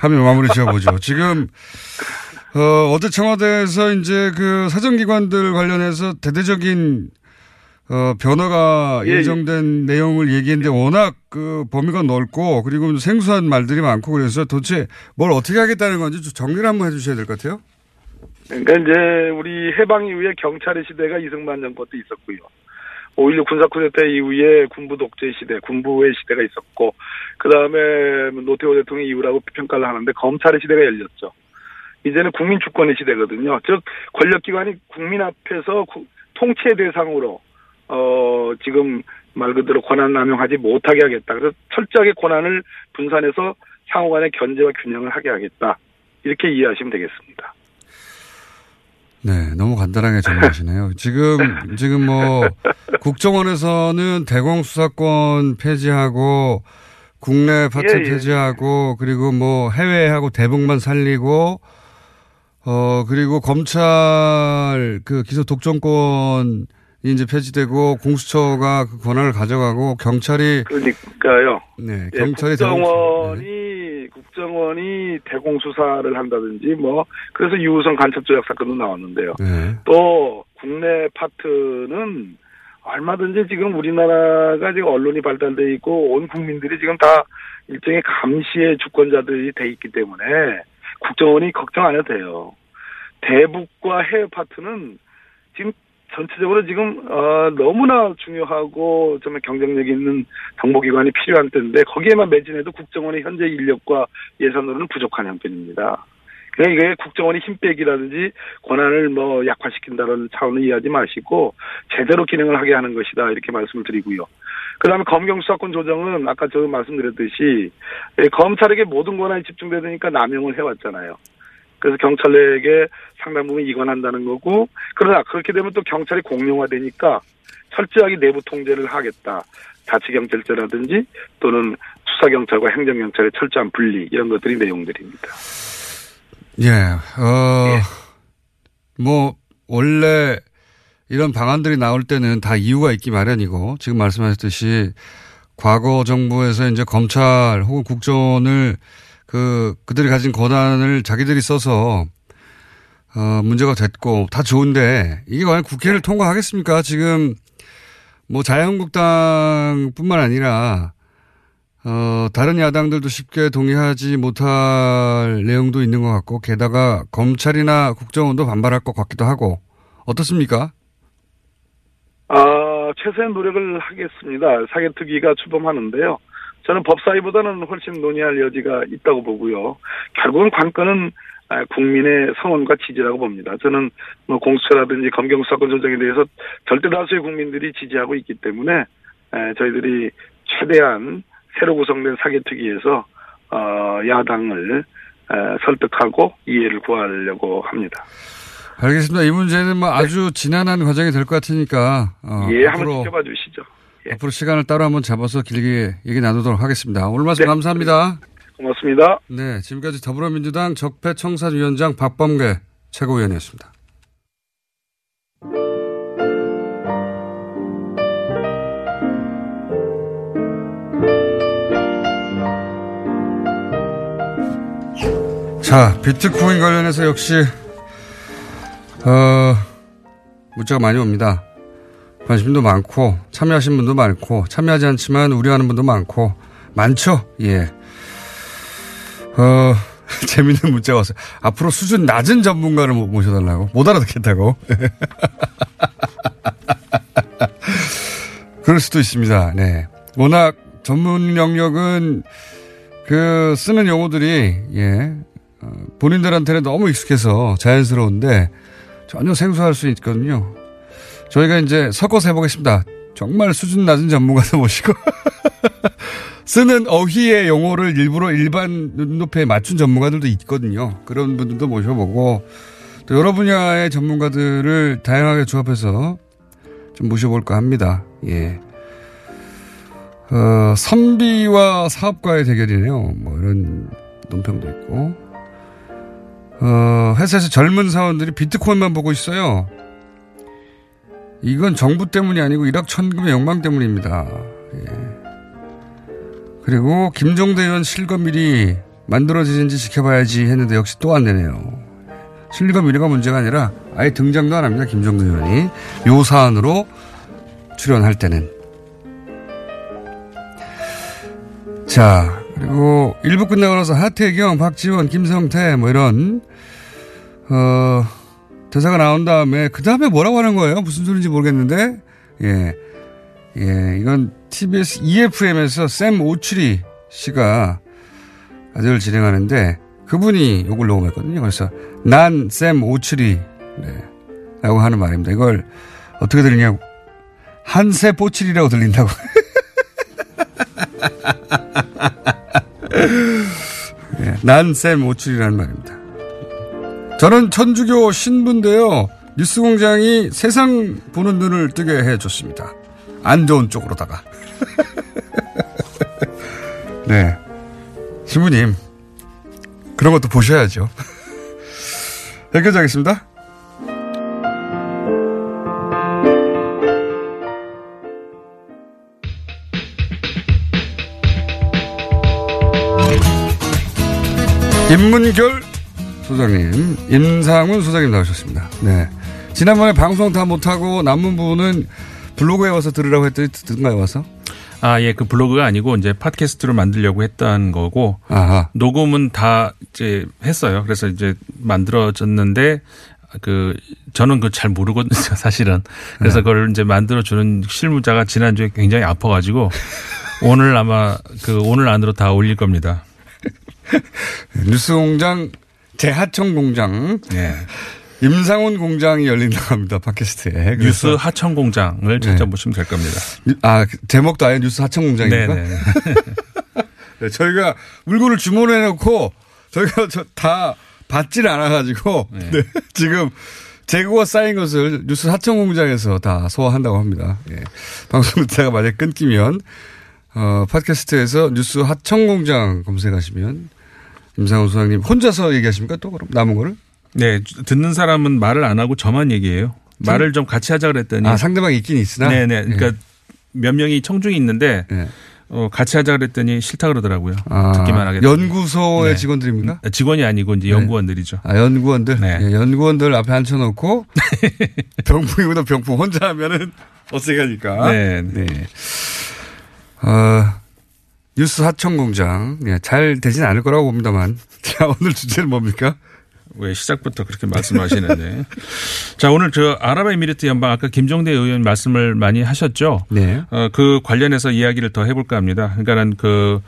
하면 마무리 지어보죠. (laughs) 지금 어, 어제 청와대에서 이제 그 사정기관들 관련해서 대대적인 어, 변화가 예, 예. 예정된 내용을 얘기했는데 워낙 그 범위가 넓고 그리고 생소한 말들이 많고 그래서 도대체 뭘 어떻게 하겠다는 건지 좀 정리를 한번 해주셔야 될 것 같아요. 그러니까 이제 우리 해방 이후에 경찰의 시대가 이승만 정권 때 있었고요. 5.16 군사 쿠데타 이후에 군부 독재 시대, 군부의 시대가 있었고, 그 다음에 노태우 대통령 이후라고 평가를 하는데 검찰의 시대가 열렸죠. 이제는 국민 주권의 시대거든요. 즉, 권력기관이 국민 앞에서 구, 통치 대상으로, 어, 지금 말 그대로 권한 남용하지 못하게 하겠다. 그래서 철저하게 권한을 분산해서 상호 간의 견제와 균형을 하게 하겠다. 이렇게 이해하시면 되겠습니다. 네, 너무 간단하게 정리하시네요. (laughs) 지금, 지금 뭐, 국정원에서는 대공 수사권 폐지하고, 국내 파트 예, 예. 폐지하고, 그리고 뭐, 해외하고 대북만 살리고, 어, 그리고 검찰 그 기소 독점권 이 이제 폐지되고, 공수처가 그 권한을 가져가고, 경찰이. 그러니까요. 네, 예, 경찰이 국정원이 국정원이 대공수사를 한다든지 뭐 그래서 유우성 간첩 조작 사건도 나왔는데요. 네. 또 국내 파트는 얼마든지 지금 우리나라가 지금 언론이 발달돼 있고 온 국민들이 지금 다 일종의 감시의 주권자들이 돼 있기 때문에 국정원이 걱정 안 해도 돼요. 대북과 해외 파트는 지금 전체적으로 지금 어, 너무나 중요하고 정말 경쟁력 있는 정보기관이 필요한 때인데 거기에만 매진해도 국정원의 현재 인력과 예산으로는 부족한 형편입니다. 그러니까 이게 국정원이 힘 빼기라든지 권한을 뭐 약화시킨다는 차원을 이해하지 마시고 제대로 기능을 하게 하는 것이다 이렇게 말씀을 드리고요. 그다음에 검경 수사권 조정은 아까 저 말씀드렸듯이 예, 검찰에게 모든 권한이 집중되니까 남용을 해왔잖아요. 그래서 경찰에게 상당 부분 이관한다는 거고 그러나 그렇게 되면 또 경찰이 공룡화되니까 철저하게 내부 통제를 하겠다. 자치경찰제라든지 또는 수사경찰과 행정경찰의 철저한 분리 이런 것들이 내용들입니다. 예, 어, 뭐, 원래 이런 방안들이 나올 때는 다 이유가 있기 마련이고, 지금 말씀하셨듯이 과거 정부에서 이제 검찰 혹은 국정원을 그, 그들이 가진 권한을 자기들이 써서, 어, 문제가 됐고, 다 좋은데, 이게 과연 국회를 통과하겠습니까? 지금, 뭐 자유한국당 뿐만 아니라, 어, 다른 야당들도 쉽게 동의하지 못할 내용도 있는 것 같고, 게다가 검찰이나 국정원도 반발할 것 같기도 하고, 어떻습니까? 아, 최선의 노력을 하겠습니다. 사개특위가 출범하는데요. 저는 법사위보다는 훨씬 논의할 여지가 있다고 보고요. 결국은 관건은 아, 국민의 성원과 지지라고 봅니다. 저는 뭐 공수처라든지 검경 수사권 조정에 대해서 절대 다수의 국민들이 지지하고 있기 때문에 에, 저희들이 최대한 새로 구성된 사개특위에서 어, 야당을 에, 설득하고 이해를 구하려고 합니다. 알겠습니다. 이 문제는 뭐 아주 지난한 과정이 될 것 같으니까, 어, 예, 한번 앞으로, 지켜봐 주시죠. 앞으로 시간을 따로 한번 잡아서 길게 얘기 나누도록 하겠습니다. 오늘 말씀 네. 감사합니다. 고맙습니다. 네, 지금까지 더불어민주당 적폐청산위원장 박범계 최고위원이었습니다. 자, 비트코인 관련해서 역시, 어, 문자가 많이 옵니다. 관심도 많고, 참여하신 분도 많고, 참여하지 않지만 우려하는 분도 많고, 많죠? 예. 어, (laughs) 재밌는 문자가 왔어요. 앞으로 수준 낮은 전문가를 모- 모셔달라고. 못 알아듣겠다고. (laughs) 그럴 수도 있습니다. 네. 워낙 전문 영역은 그 쓰는 용어들이, 예, 어, 본인들한테는 너무 익숙해서 자연스러운데 전혀 생소할 수 있거든요. 저희가 이제 섞어서 해보겠습니다. 정말 수준 낮은 전문가도 모시고 (laughs) 쓰는 어휘의 용어를 일부러 일반 눈높이에 맞춘 전문가들도 있거든요. 그런 분들도 모셔보고 또 여러 분야의 전문가들을 다양하게 조합해서 좀 모셔볼까 합니다. 예. 어, 선비와 사업가의 대결이네요. 뭐 이런 논평도 있고. 어, 회사에서 젊은 사원들이 비트코인만 보고 있어요. 이건 정부 때문이 아니고 일확천금의 욕망 때문입니다. 예. 그리고 김종대 의원 실검일이 만들어지는지 지켜봐야지 했는데 역시 또 안 되네요. 실검일이가 문제가 아니라 아예 등장도 안 합니다. 김종대 의원이 요 사안으로 출연할 때는. 자 그리고 일부 끝나고 나서 하태경, 박지원, 김성태 뭐 이런 어 대사가 나온 다음에 그 다음에 뭐라고 하는 거예요? 무슨 소리인지 모르겠는데 예 예, 이건 TBS EFM에서 샘 오추리 씨가 라디오를 진행하는데 그분이 요걸 녹음했거든요. 그래서 난 샘 오추리 네, 라고 하는 말입니다. 이걸 어떻게 들리냐고 한세 뽀칠이라고 들린다고. (laughs) 예, 난샘 오출이라는 말입니다. 저는 천주교 신부인데요. 뉴스공장이 세상 보는 눈을 뜨게 해줬습니다. 안 좋은 쪽으로다가. (laughs) 네. 신부님, 그런 것도 보셔야죠. 여기까지 하겠습니다. 임문결 소장님, 임상훈 소장님 나오셨습니다. 네. 지난번에 방송 다 못하고 남은 부분은 블로그에 와서 들으라고 했더니 듣던가요, 와서? 아, 예, 그 블로그가 아니고 이제 팟캐스트로 만들려고 했던 거고 아하. 녹음은 다 이제 했어요. 그래서 이제 만들어졌는데 그 저는 그 잘 모르거든요, (laughs) 사실은. 그래서 네. 그걸 이제 만들어 주는 실무자가 지난주에 굉장히 아파 가지고 (laughs) 오늘 아마 그 오늘 안으로 다 올릴 겁니다. (laughs) 뉴스 공장 재하청 공장. 네. 임상훈 공장이 열린다고 합니다. 팟캐스트에. 뉴스 하청 공장을 찾아보시면 될 겁니다. 아, 제목도 아예 뉴스 하청 공장입니까? 네네. (laughs) 네, 저희가 물건을 주문해 놓고 저희가 저다 받질 않아가지고 네, 지금 재고가 쌓인 것을 뉴스 하청 공장에서 다 소화한다고 합니다. 예. 방송 듣다가 만약 끊기면 어, 팟캐스트에서 뉴스 하청 공장 검색하시면 임상훈 소장님 혼자서 얘기하십니까 또 그럼 남은 거를? 네, 듣는 사람은 말을 안 하고 저만 얘기해요. 말을 좀 같이 하자 그랬더니 아 상대방이 있긴 있으나. 네네. 그러니까 예. 몇 명이 청중이 있는데 어, 같이 하자 그랬더니 싫다 그러더라고요. 아, 듣기만 하겠다. 연구소의 네. 직원들입니까? 직원이 아니고 이제 네. 연구원들이죠. 아, 연구원들? 네. 예, 연구원들 앞에 앉혀놓고 (laughs) 병풍이보다 병풍 혼자 하면은 (laughs) 어색하니까. 네. 네. 어, 뉴스 하청 공장. 예, 잘 되진 않을 거라고 봅니다만. (laughs) 자, 오늘 주제는 뭡니까? 왜 시작부터 그렇게 말씀하시는데. 자, 오늘 저 아랍에미리트 연방 아까 김종대 의원 말씀을 많이 하셨죠. 네. 어, 그 관련해서 이야기를 더 해볼까 합니다. 그러니까는 그,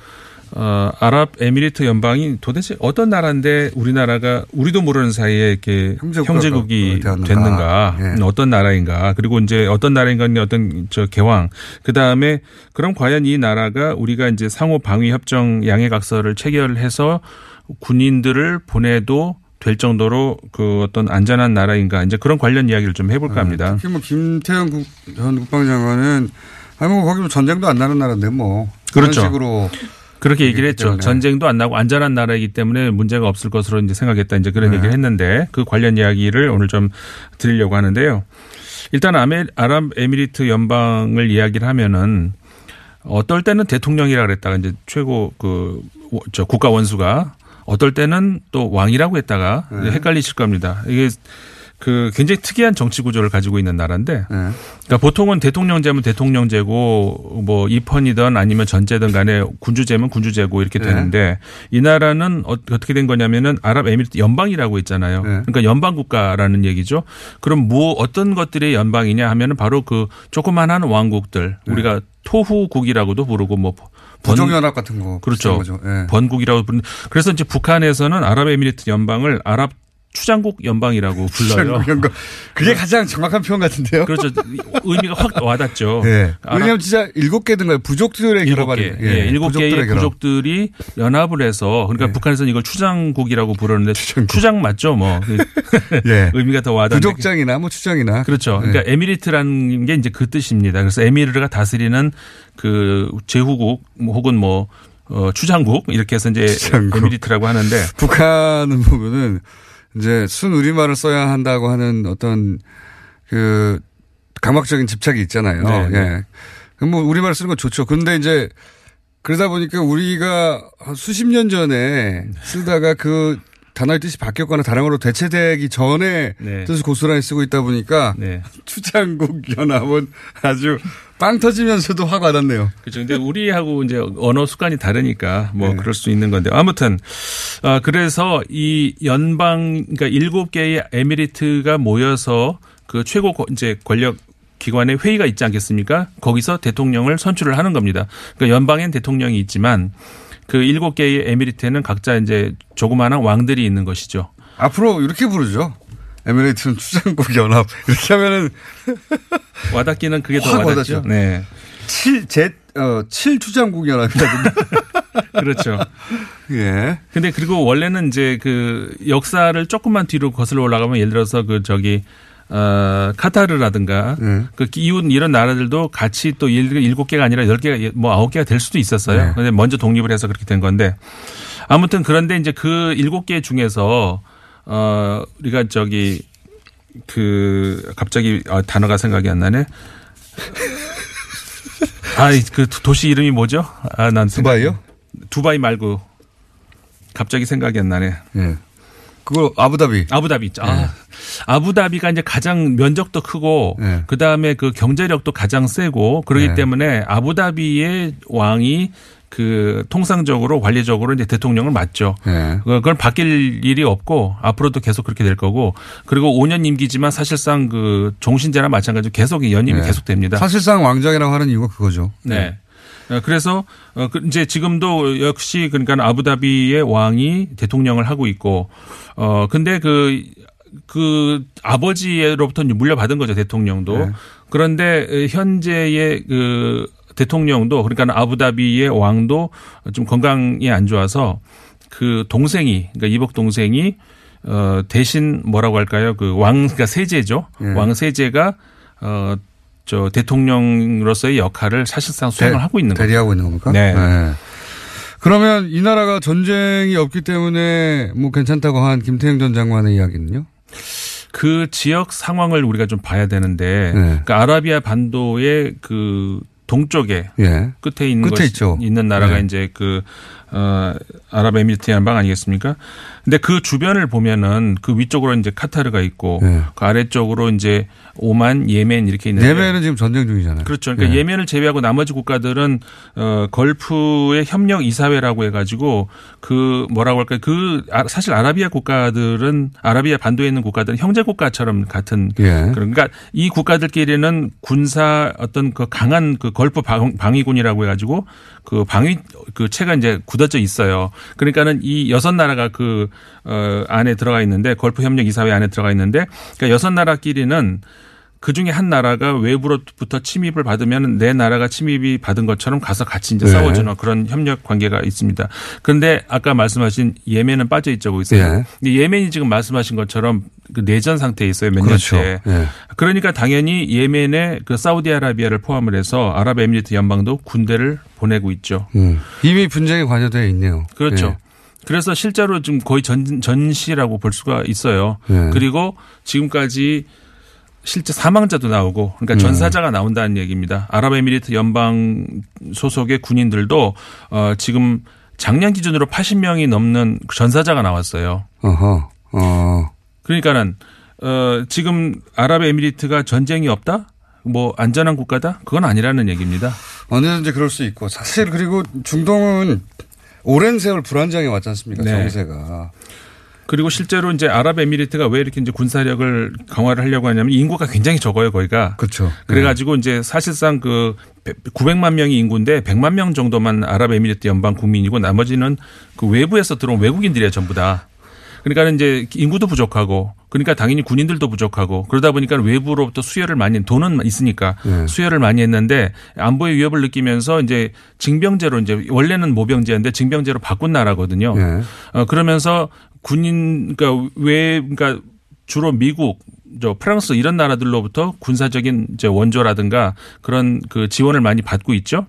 어, 아랍에미리트 연방이 도대체 어떤 나라인데 우리나라가 우리도 모르는 사이에 이렇게 형제국이. 됐는가. 예. 어떤 나라인가. 그리고 이제 어떤 나라인가 어떤 저 개왕. 그 다음에 그럼 과연 이 나라가 우리가 이제 상호 방위 협정 양해각서를 체결해서 군인들을 보내도 될 정도로 그 어떤 안전한 나라인가 이제 그런 관련 이야기를 좀 해볼까 합니다. 특히 뭐 김태현 국, 전 국방장관은 아니 뭐 거기 뭐 전쟁도 안 나는 나라인데 뭐. 그렇죠. 그런 식으로. 그렇게 얘기를 했죠. 때문에. 전쟁도 안 나고 안전한 나라이기 때문에 문제가 없을 것으로 이제 생각했다. 이제 그런 네. 얘기를 했는데 그 관련 이야기를 오늘 좀 드리려고 하는데요. 일단 아메, 아랍에미리트 연방을 이야기를 하면은 어떨 때는 대통령이라 그랬다가 이제 최고 그 저 국가 원수가 어떨 때는 또 왕이라고 했다가 네. 헷갈리실 겁니다. 이게 그 굉장히 특이한 정치 구조를 가지고 있는 나라인데 네. 그러니까 보통은 대통령제면 대통령제고 뭐 입헌이든 아니면 전제든 간에 군주제면 군주제고 이렇게 네. 되는데 이 나라는 어- 어떻게 된 거냐면은 아랍에미리트 연방이라고 있잖아요. 네. 그러니까 연방 국가라는 얘기죠. 그럼 뭐 어떤 것들의 연방이냐 하면은 바로 그 조그만한 왕국들 우리가 토후국이라고도 부르고 뭐 번- 부정연합 같은 거. 그렇죠. 번국이라고 부르는 그래서 이제 북한에서는 아랍에미리트 연방을 아랍 추장국 연방이라고 불러요. 추장국 연방. 그게 가장 정확한 표현 같은데요. 그렇죠. 의미가 확 와닿죠. 네. 왜냐하면 진짜 일곱 개든가 부족들의 일곱 결합 개. 아닙니까? 예, 일곱 개의. 부족들이 연합을 해서 그러니까 북한에서는 이걸 추장국이라고 부르는데 추장 맞죠, 뭐 (laughs) 그 예. 의미가 더 와닿는. 부족장이나 뭐 추장이나. 그렇죠. 예. 그러니까 에미리트라는 게 이제 그 뜻입니다. 그래서 에미르가 다스리는 그 제후국 뭐 혹은 뭐 어, 추장국 이렇게 해서 이제 추장국. 에미리트라고 하는데 북한은 보면은 이제 순 우리말을 써야 한다고 하는 어떤 그 강박적인 집착이 있잖아요. 네, 네. 예. 그럼 뭐 우리말 쓰는 건 좋죠. 근데 이제 그러다 보니까 우리가 한 수십 년 전에 쓰다가 그 단어의 뜻이 바뀌었거나 다른 걸로 대체되기 전에 네. 뜻을 고스란히 쓰고 있다 보니까 네. (laughs) 추장국 연합은 아주 빵 터지면서도 확 와닿네요. 그렇죠. 근데 우리하고 이제 언어 습관이 다르니까 뭐 네. 그럴 수 있는 건데 아무튼 아 그래서 이 연방 그러니까 일곱 개의 에미리트가 모여서 그 최고 거- 이제 권력 기관의 회의가 있지 않겠습니까? 거기서 대통령을 선출을 하는 겁니다. 그러니까 연방엔 대통령이 있지만 그 일곱 개의 에미리트에는 각자 이제 조그마한 왕들이 있는 것이죠. 앞으로 이렇게 부르죠. 에미레이트는 추장국 연합 이렇게 하면은 (laughs) 와닿기는 그게 더확 와닿죠. 와닿죠. 네. 7, 제, 어, 7 추장국 연합이라든가. (laughs) 그렇죠. 예. 근데 그리고 원래는 이제 그 역사를 조금만 뒤로 거슬러 올라가면 예를 들어서 그 저기 어, 카타르라든가 그 이웃 이런 나라들도 같이 또 일- 일곱 개가 아니라 열 개가 뭐 아홉 개가 될 수도 있었어요. 네. 근데 먼저 독립을 해서 그렇게 된 건데 아무튼 그런데 이제 그 일곱 개 중에서 어 우리가 저기 그 갑자기 아, 단어가 생각이 안 나네. (laughs) 아, 그 도시 이름이 뭐죠? 아, 난 두바이요? 두바이 말고 갑자기 생각이 안 나네. 예. 그거 아부다비. 아부다비 있죠. 아, 아부다비가 이제 가장 면적도 크고 네. 그 다음에 그 경제력도 가장 세고 그러기 네. 때문에 아부다비의 왕이 그 통상적으로 관리적으로 이제 대통령을 맡죠. 예. 그걸 바뀔 일이 없고 앞으로도 계속 그렇게 될 거고 그리고 5년 임기지만 사실상 그 종신제나 마찬가지로 계속 연임이 네. 계속됩니다. 사실상 왕정이라고 하는 이유가 그거죠. 네. 어, 그래서 어, 그 이제 지금도 역시 그러니까 아부다비의 왕이 대통령을 하고 있고 어 근데 그그 아버지로부터 물려받은 거죠 대통령도 네. 그런데 현재의 그 대통령도 그러니까 아부다비의 왕도 좀 건강이 안 좋아서 그 동생이 그러니까 이복 동생이 어 대신 뭐라고 할까요 그 왕 그러니까 세제죠 예. 왕 세제가 어 저 대통령으로서의 역할을 사실상 수행을 대- 하고 있는 거죠. 대리하고 있는 겁니까? 네. 그러면 이 나라가 전쟁이 없기 때문에 뭐 괜찮다고 한 김태형 전 장관의 이야기는요? 그 지역 상황을 우리가 좀 봐야 되는데 네. 그러니까 아라비아 반도의 그 동쪽에 예. 끝에 있는 끝에. 있는 나라가 네. 이제 그 어, 아랍에미리트 연방 아니겠습니까? 근데 그 주변을 보면은 그 위쪽으로 이제 카타르가 있고 네. 그 아래쪽으로 이제 오만, 예멘 이렇게 있는데 예멘은 지금 전쟁 중이잖아요. 그렇죠. 그러니까 예. 예멘을 제외하고 나머지 국가들은 어 걸프의 협력 이사회라고 해 가지고 그 뭐라고 할까요? 그 아- 사실 아라비아 국가들은 아라비아 반도에 있는 국가들은 형제 국가처럼 같은 예. 그러니까 이 국가들끼리는 군사 어떤 그 강한 그 걸프 방- 방위군이라고 해 가지고 그 방위 그 체가 이제 굳어져 있어요. 그러니까는 이 여섯 나라가 그 어, 안에 들어가 있는데 걸프 협력 이사회 안에 들어가 있는데 그러니까 여섯 나라끼리는 그 중에 한 나라가 외부로부터 침입을 받으면 내 나라가 침입이 받은 것처럼 가서 같이 이제 네. 싸워주는 그런 협력 관계가 있습니다. 그런데 아까 말씀하신 예멘은 빠져 있죠, 있어요. 예. 근데 예멘이 지금 말씀하신 것처럼 그 내전 상태에 있어요, 몇 그렇죠. 년째. 예. 그러니까 당연히 예멘에 그 사우디아라비아를 포함을 해서 아랍에미리트 연방도 군대를 보내고 있죠. 음. 이미 분쟁에 관여되어 있네요. 그렇죠. 그래서 실제로 좀 거의 전, 전시라고 볼 수가 있어요. 네. 그리고 지금까지 실제 사망자도 나오고 그러니까 음. 전사자가 나온다는 얘기입니다. 아랍에미리트 연방 소속의 군인들도 어 지금 작년 기준으로 80명이 넘는 전사자가 나왔어요. 예. 어허. 어. 그러니까는 어 지금 아랍에미리트가 전쟁이 없다? 뭐 안전한 국가다? 그건 아니라는 얘기입니다. 언제든지 그럴 수 있고 사실 그리고 중동은 오랜 세월 불안정해 왔지 않습니까? 네. 정세가. 그리고 실제로 이제 아랍에미리트가 왜 이렇게 이제 군사력을 강화를 하려고 하냐면 인구가 굉장히 적어요, 거기가. 그렇죠. 그래가지고 이제 사실상 그 900만 명이 인구인데 100만 명 정도만 아랍에미리트 연방 국민이고 나머지는 그 외부에서 들어온 외국인들이에요, 전부 다. 그러니까 이제 인구도 부족하고 그러니까 당연히 군인들도 부족하고 그러다 보니까 외부로부터 수혈을 많이 돈은 있으니까 네. 수혈을 많이 했는데 안보의 위협을 느끼면서 이제 징병제로 이제 원래는 모병제인데 징병제로 바꾼 나라거든요. 네. 어 그러면서 군인 그러니까 왜 그러니까 주로 미국 저 프랑스 이런 나라들로부터 군사적인 이제 원조라든가 그런 그 지원을 많이 받고 있죠.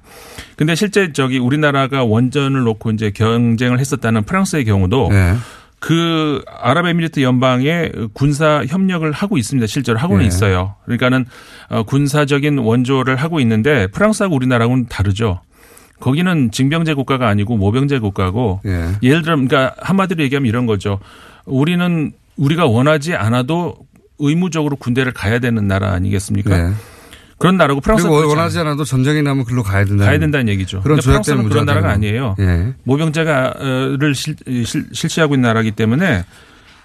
근데 실제 저기 우리나라가 원전을 놓고 이제 경쟁을 했었다는 프랑스의 경우도 네. 그 아랍에미리트 연방에 군사 협력을 하고 있습니다. 실제로 하고는 네. 있어요. 그러니까는 어, 군사적인 원조를 하고 있는데 프랑스하고 우리나라하고는 다르죠. 거기는 징병제 국가가 아니고 모병제 국가고 예. 예를 들어 그러니까 한마디로 얘기하면 이런 거죠. 우리는 우리가 원하지 않아도 의무적으로 군대를 가야 되는 나라 아니겠습니까? 네. 그런 나라고 프랑스가 그리고 원하지 않아도 전쟁이 나면 글로 가야 된다. 가야 된다는 얘기죠. 그런 조약된 프랑스는 그런 나라가 아니에요. 예. 모병제가를 실, 실, 실시하고 있는 나라기 때문에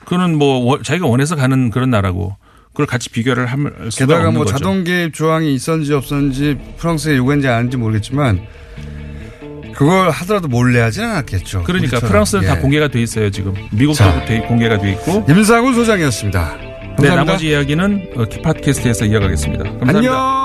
그거는 뭐 원- 자기가 원해서 가는 그런 나라고 그걸 같이 비교를 할 수가 게다가 없는 뭐 거죠. 자동 개입 조항이 있었는지 없었는지 프랑스에 요구했는지 아닌지 모르겠지만 그걸 하더라도 몰래 하지는 않았겠죠. 그러니까 우리처럼. 프랑스는 다 예. 공개가 돼 있어요 지금 미국도 공개가 돼 있고 임상훈 소장이었습니다. 네 감사합니다. 나머지 이야기는 어, 팟캐스트에서 이어가겠습니다. 감사합니다. 안녕.